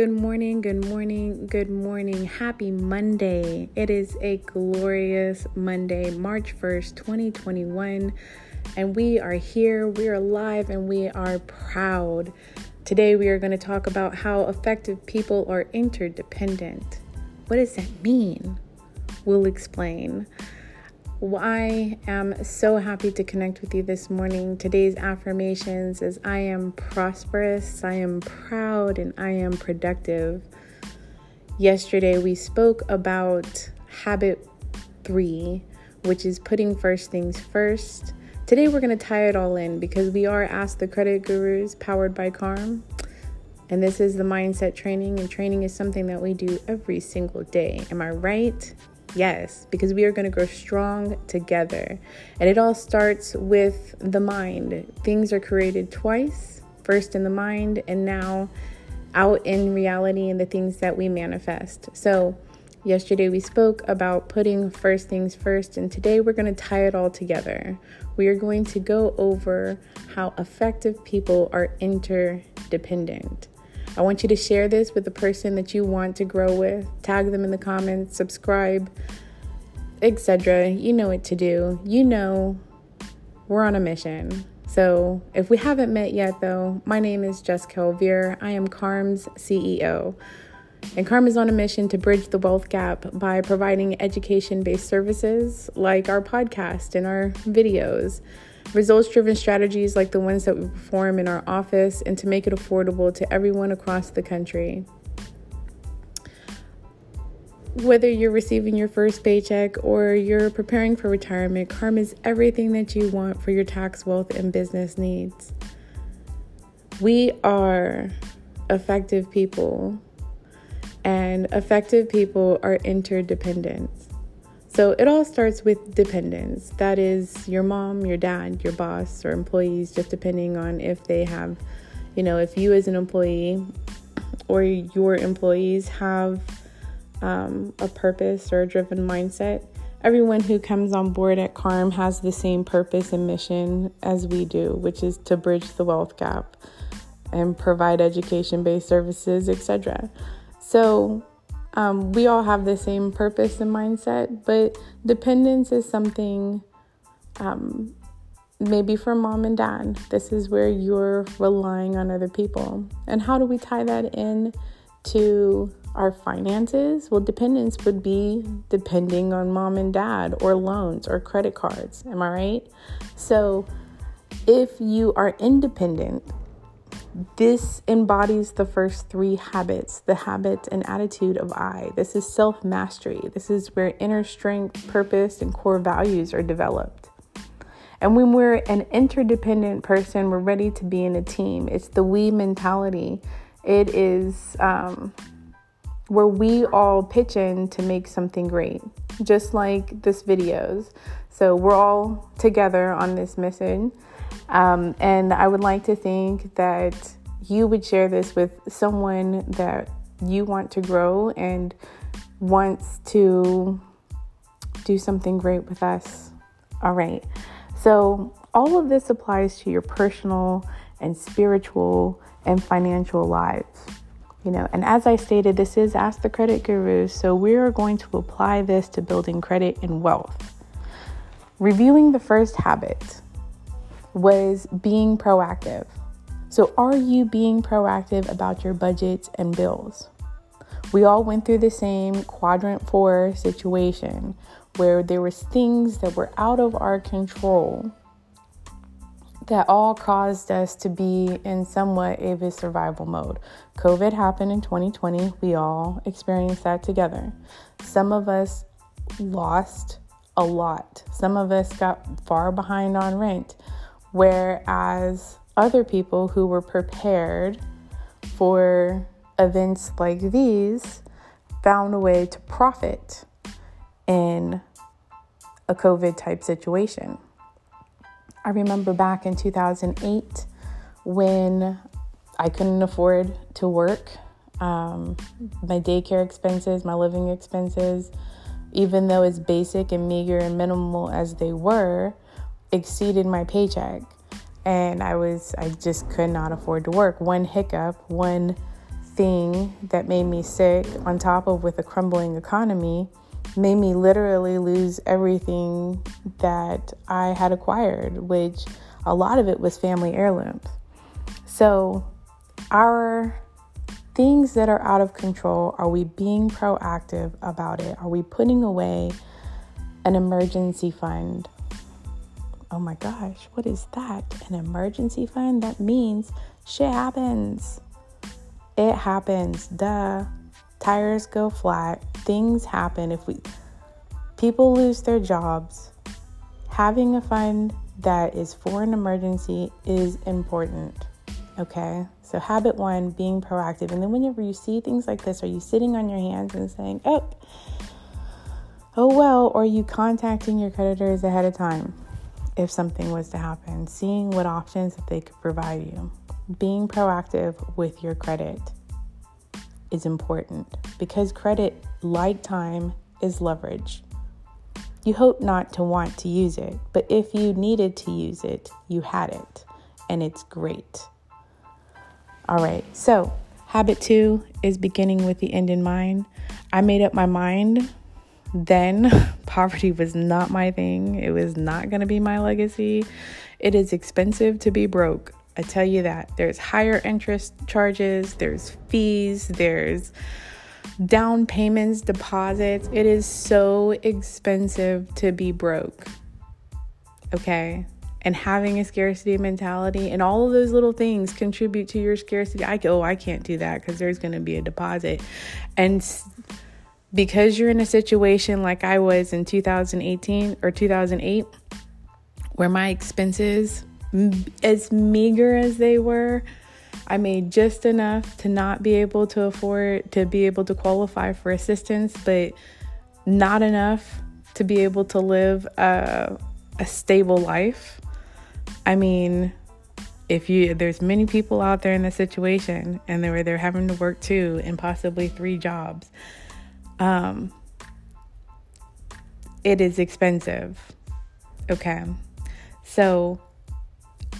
Good morning, good morning, good morning. Happy Monday. It is a glorious Monday, March 1st, 2021. And we are here, we are live, and we are proud. Today, we are going to talk about how effective people are interdependent. What does that mean? We'll explain. I am so happy to connect with you this morning. Today's affirmations is I am prosperous, I am proud, and I am productive. Yesterday we spoke about habit three, which is putting first things first. Today we're going to tie it all in because we are Ask the Credit Gurus powered by Carm. And this is the mindset training, and training is something that we do every single day. Am I right? Yes, because we are going to grow strong together. And it all starts with the mind. Things are created twice first in the mind, and now out in reality in the things that we manifest. So, yesterday we spoke about putting first things first, and today we're going to tie it all together. We are going to go over how effective people are interdependent. I want you to share this with the person that you want to grow with. Tag them in the comments, subscribe, etc. You know what to do. You know we're on a mission. So, if we haven't met yet, though, my name is Jessica Elvira. I am Carm's CEO. And Carm is on a mission to bridge the wealth gap by providing education based services like our podcast and our videos results driven strategies like the ones that we perform in our office, and to make it affordable to everyone across the country. Whether you're receiving your first paycheck or you're preparing for retirement, Carm is everything that you want for your tax, wealth, and business needs. We are effective people, and effective people are interdependent. So it all starts with dependence. That is your mom, your dad, your boss, or employees, just depending on if they have, you know, if you as an employee or your employees have um, a purpose or a driven mindset. Everyone who comes on board at CARM has the same purpose and mission as we do, which is to bridge the wealth gap and provide education based services, etc. So, um, we all have the same purpose and mindset, but dependence is something um, maybe for mom and dad. This is where you're relying on other people. And how do we tie that in to our finances? Well, dependence would be depending on mom and dad, or loans, or credit cards. Am I right? So, if you are independent, this embodies the first three habits the habit and attitude of I. This is self mastery. This is where inner strength, purpose, and core values are developed. And when we're an interdependent person, we're ready to be in a team. It's the we mentality. It is um, where we all pitch in to make something great, just like this videos. So we're all together on this mission. Um, and I would like to think that you would share this with someone that you want to grow and wants to do something great with us. All right. So, all of this applies to your personal and spiritual and financial lives. You know, and as I stated, this is Ask the Credit Guru. So, we are going to apply this to building credit and wealth. Reviewing the first habit was being proactive. So, are you being proactive about your budgets and bills? We all went through the same quadrant four situation where there was things that were out of our control that all caused us to be in somewhat of a survival mode. COVID happened in 2020. We all experienced that together. Some of us lost a lot. Some of us got far behind on rent. Whereas other people who were prepared for events like these found a way to profit in a COVID type situation. I remember back in 2008 when I couldn't afford to work. Um, my daycare expenses, my living expenses, even though it's basic and meager and minimal as they were, exceeded my paycheck and I was I just could not afford to work. One hiccup, one thing that made me sick, on top of with a crumbling economy, made me literally lose everything that I had acquired, which a lot of it was family heirlooms. So, our things that are out of control, are we being proactive about it? Are we putting away an emergency fund? Oh my gosh, what is that? An emergency fund? That means shit happens. It happens. Duh. Tires go flat. Things happen. If we people lose their jobs, having a fund that is for an emergency is important. Okay? So, habit one, being proactive. And then, whenever you see things like this, are you sitting on your hands and saying, oh, oh well, or are you contacting your creditors ahead of time if something was to happen, seeing what options that they could provide you? Being proactive with your credit is important because credit, like time, is leverage. You hope not to want to use it, but if you needed to use it, you had it, and it's great. All right, so habit two is beginning with the end in mind. I made up my mind then poverty was not my thing, it was not to be my legacy. It is expensive to be broke. I tell you that. There's higher interest charges, there's fees, there's down payments, deposits. It is so expensive to be broke. Okay? And having a scarcity mentality and all of those little things contribute to your scarcity. I go, oh, I can't do that because there's going to be a deposit. And because you're in a situation like I was in 2018 or 2008, where my expenses, as meager as they were, I made just enough to not be able to afford to be able to qualify for assistance, but not enough to be able to live a, a stable life. I mean, if you there's many people out there in this situation and they're they're having to work two and possibly three jobs. Um, it is expensive. Okay. So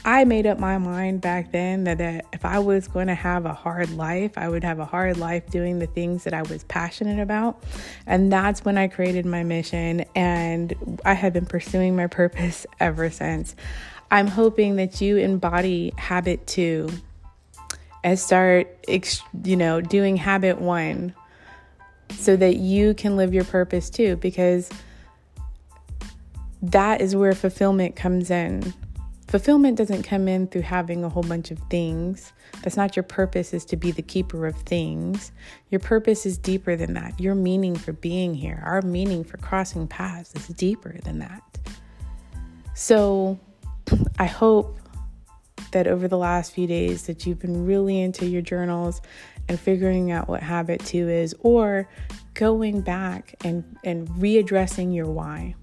I made up my mind back then that, that if I was going to have a hard life, I would have a hard life doing the things that I was passionate about. And that's when I created my mission. And I have been pursuing my purpose ever since. I'm hoping that you embody habit two and start, you know, doing habit one so that you can live your purpose too, because that is where fulfillment comes in. Fulfillment doesn't come in through having a whole bunch of things. That's not your purpose, is to be the keeper of things. Your purpose is deeper than that. Your meaning for being here, our meaning for crossing paths is deeper than that. So I hope that over the last few days that you've been really into your journals and figuring out what habit two is, or going back and, and readdressing your why.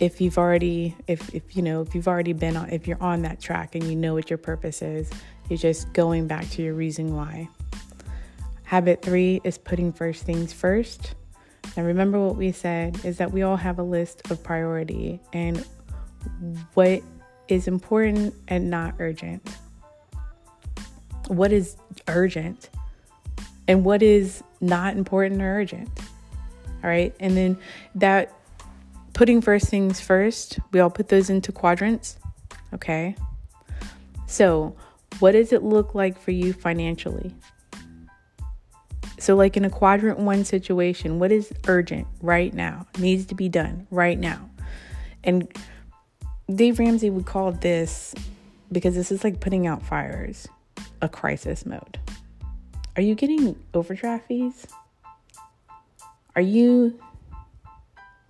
If you've already, if, if you know, if you've already been on, if you're on that track and you know what your purpose is, you're just going back to your reason why. Habit three is putting first things first. And remember what we said is that we all have a list of priority and what is important and not urgent what is urgent and what is not important or urgent. All right. And then that putting first things first, we all put those into quadrants. Okay. So, what does it look like for you financially? So, like in a quadrant one situation, what is urgent right now? Needs to be done right now. And Dave Ramsey would call this because this is like putting out fires a crisis mode. Are you getting overdraft fees? Are you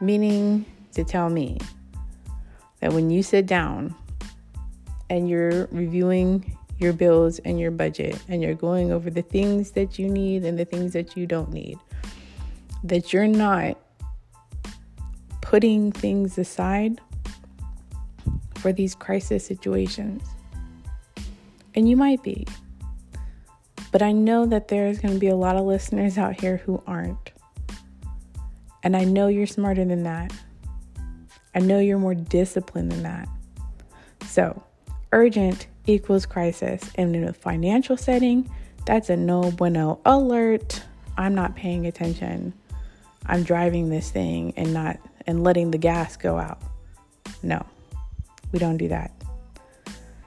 meaning to tell me that when you sit down and you're reviewing your bills and your budget and you're going over the things that you need and the things that you don't need, that you're not putting things aside for these crisis situations? And you might be. But I know that there's going to be a lot of listeners out here who aren't. And I know you're smarter than that. I know you're more disciplined than that. So, urgent equals crisis. And in a financial setting, that's a no bueno alert. I'm not paying attention. I'm driving this thing and not and letting the gas go out. No, we don't do that.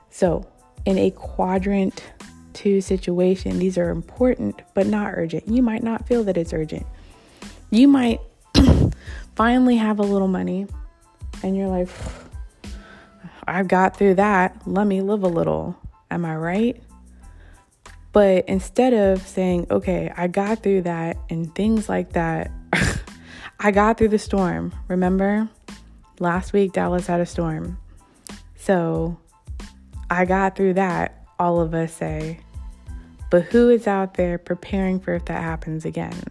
So, in a quadrant two situation, these are important but not urgent. You might not feel that it's urgent. You might finally have a little money and you're like, I've got through that. Let me live a little. Am I right? But instead of saying, okay, I got through that and things like that, I got through the storm. Remember? Last week, Dallas had a storm. So I got through that, all of us say. But who is out there preparing for if that happens again?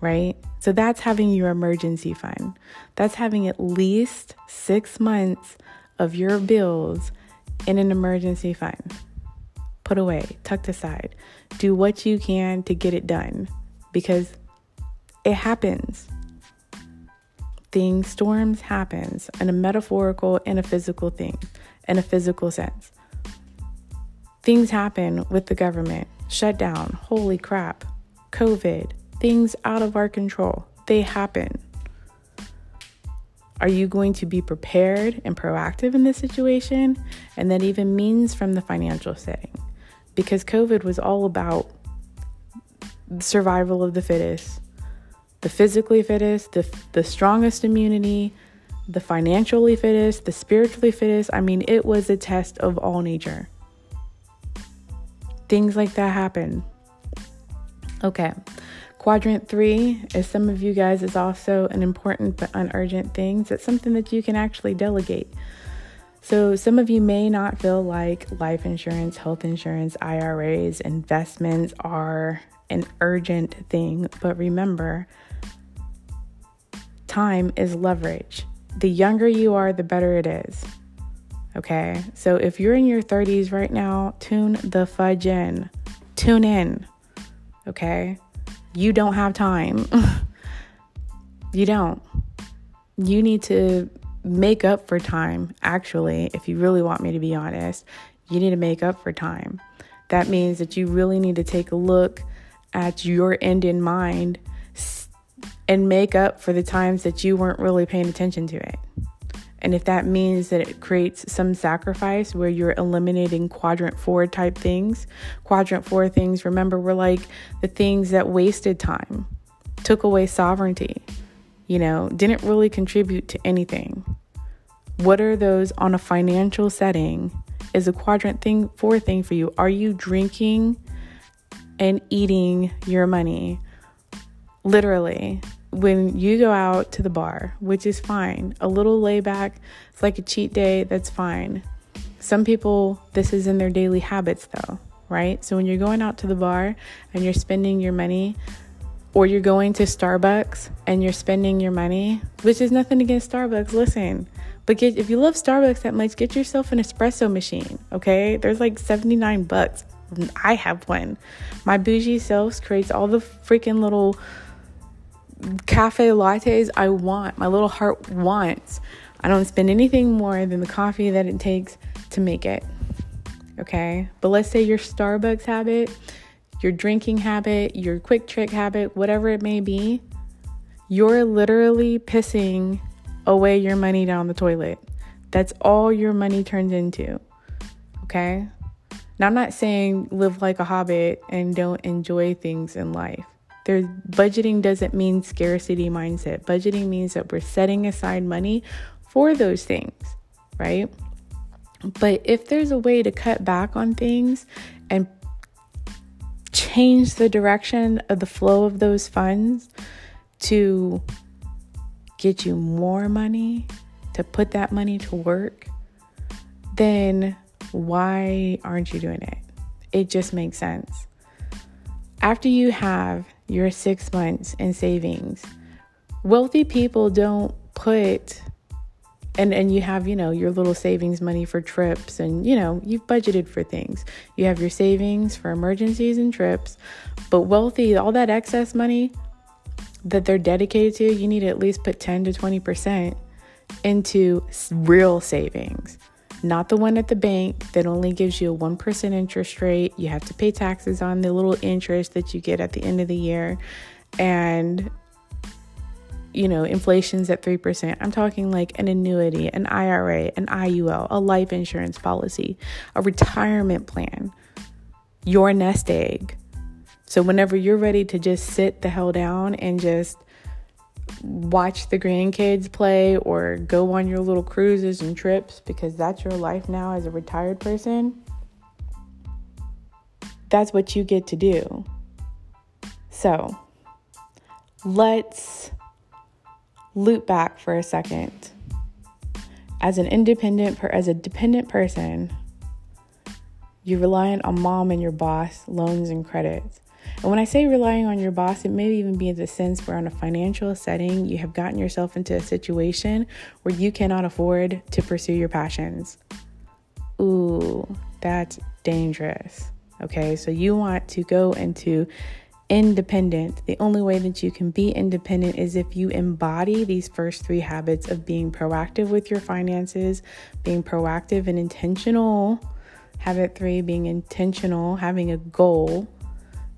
Right? So that's having your emergency fund. That's having at least six months of your bills in an emergency fund. Put away, tucked aside. Do what you can to get it done because it happens. Things, storms happens in a metaphorical and a physical thing, in a physical sense. Things happen with the government, shutdown, holy crap, COVID, things out of our control. They happen. Are you going to be prepared and proactive in this situation? And that even means from the financial setting. Because COVID was all about survival of the fittest, the physically fittest, the, the strongest immunity, the financially fittest, the spiritually fittest. I mean, it was a test of all nature. Things like that happen. Okay. Quadrant three, as some of you guys, is also an important but unurgent thing. It's something that you can actually delegate. So, some of you may not feel like life insurance, health insurance, IRAs, investments are an urgent thing, but remember, time is leverage. The younger you are, the better it is. Okay, so if you're in your 30s right now, tune the fudge in. Tune in. Okay, you don't have time. you don't. You need to make up for time, actually, if you really want me to be honest. You need to make up for time. That means that you really need to take a look at your end in mind and make up for the times that you weren't really paying attention to it. And if that means that it creates some sacrifice where you're eliminating quadrant four type things, quadrant four things, remember, were like the things that wasted time, took away sovereignty, you know, didn't really contribute to anything. What are those on a financial setting? Is a quadrant thing four thing for you? Are you drinking and eating your money? Literally, when you go out to the bar, which is fine, a little layback, it's like a cheat day, that's fine. Some people, this is in their daily habits though, right? So when you're going out to the bar and you're spending your money, or you're going to Starbucks and you're spending your money, which is nothing against Starbucks, listen. But get, if you love Starbucks that much, get yourself an espresso machine, okay? There's like 79 bucks. I have one. My bougie self creates all the freaking little cafe lattes I want, my little heart wants. I don't spend anything more than the coffee that it takes to make it. Okay? But let's say your Starbucks habit, your drinking habit, your QuikTrip habit, whatever it may be, you're literally pissing away your money down the toilet. That's all your money turns into. Okay? Now, I'm not saying live like a hobbit and don't enjoy things in life. There's budgeting doesn't mean scarcity mindset. Budgeting means that we're setting aside money for those things, right? But if there's a way to cut back on things and change the direction of the flow of those funds to get you more money, to put that money to work, then why aren't you doing it? It just makes sense. After you have your six months in savings. Wealthy people don't put and and you have you know your little savings money for trips and you know you've budgeted for things you have your savings for emergencies and trips but wealthy all that excess money that they're dedicated to you need to at least put 10 to 20% into real savings not the one at the bank that only gives you a 1% interest rate. You have to pay taxes on the little interest that you get at the end of the year. And you know, inflation's at 3%. I'm talking like an annuity, an IRA, an IUL, a life insurance policy, a retirement plan, your nest egg. So whenever you're ready to just sit the hell down and just watch the grandkids play or go on your little cruises and trips because that's your life now as a retired person, that's what you get to do. So let's loop back for a second. As an independent, per, as a dependent person, you're reliant on mom and your boss, loans and credits. And when I say relying on your boss, it may even be in the sense where, on a financial setting, you have gotten yourself into a situation where you cannot afford to pursue your passions. Ooh, that's dangerous. Okay, so you want to go into independent. The only way that you can be independent is if you embody these first three habits of being proactive with your finances, being proactive and intentional. Habit three, being intentional, having a goal,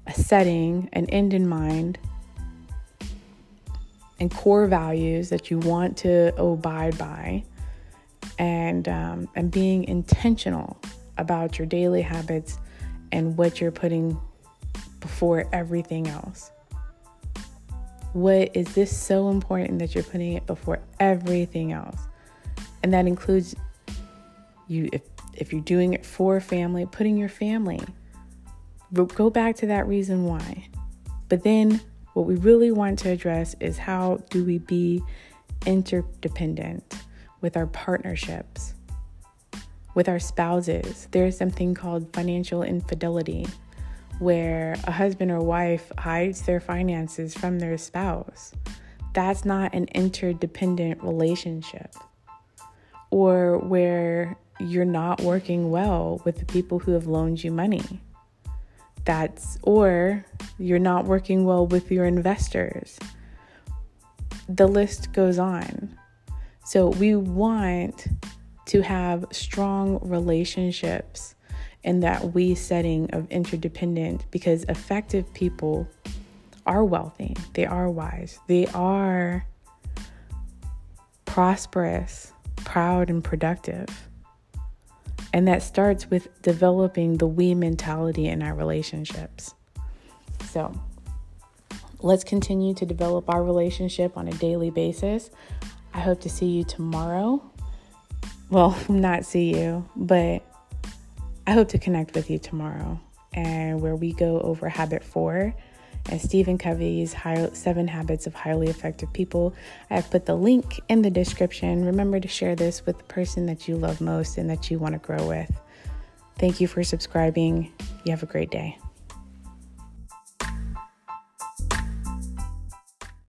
a setting, an end in mind, and core values that you want to abide by, and um, and being intentional about your daily habits and what you're putting before everything else? What is this so important that you're putting it before everything else? And that includes you if if you're doing it for family, putting your family. Go back to that reason why. But then what we really want to address is how do we be interdependent with our partnerships, with our spouses? There's something called financial infidelity where a husband or wife hides their finances from their spouse. That's not an interdependent relationship. Or where you're not working well with the people who have loaned you money. That's, or you're not working well with your investors. The list goes on. So we want to have strong relationships in that we setting of interdependent because effective people are wealthy, they are wise, they are prosperous, proud, and productive. And that starts with developing the we mentality in our relationships. So let's continue to develop our relationship on a daily basis. I hope to see you tomorrow. Well, not see you, but I hope to connect with you tomorrow and where we go over habit four and Stephen Covey's Seven Habits of Highly Effective People. I've put the link in the description. Remember to share this with the person that you love most and that you want to grow with. Thank you for subscribing. You have a great day.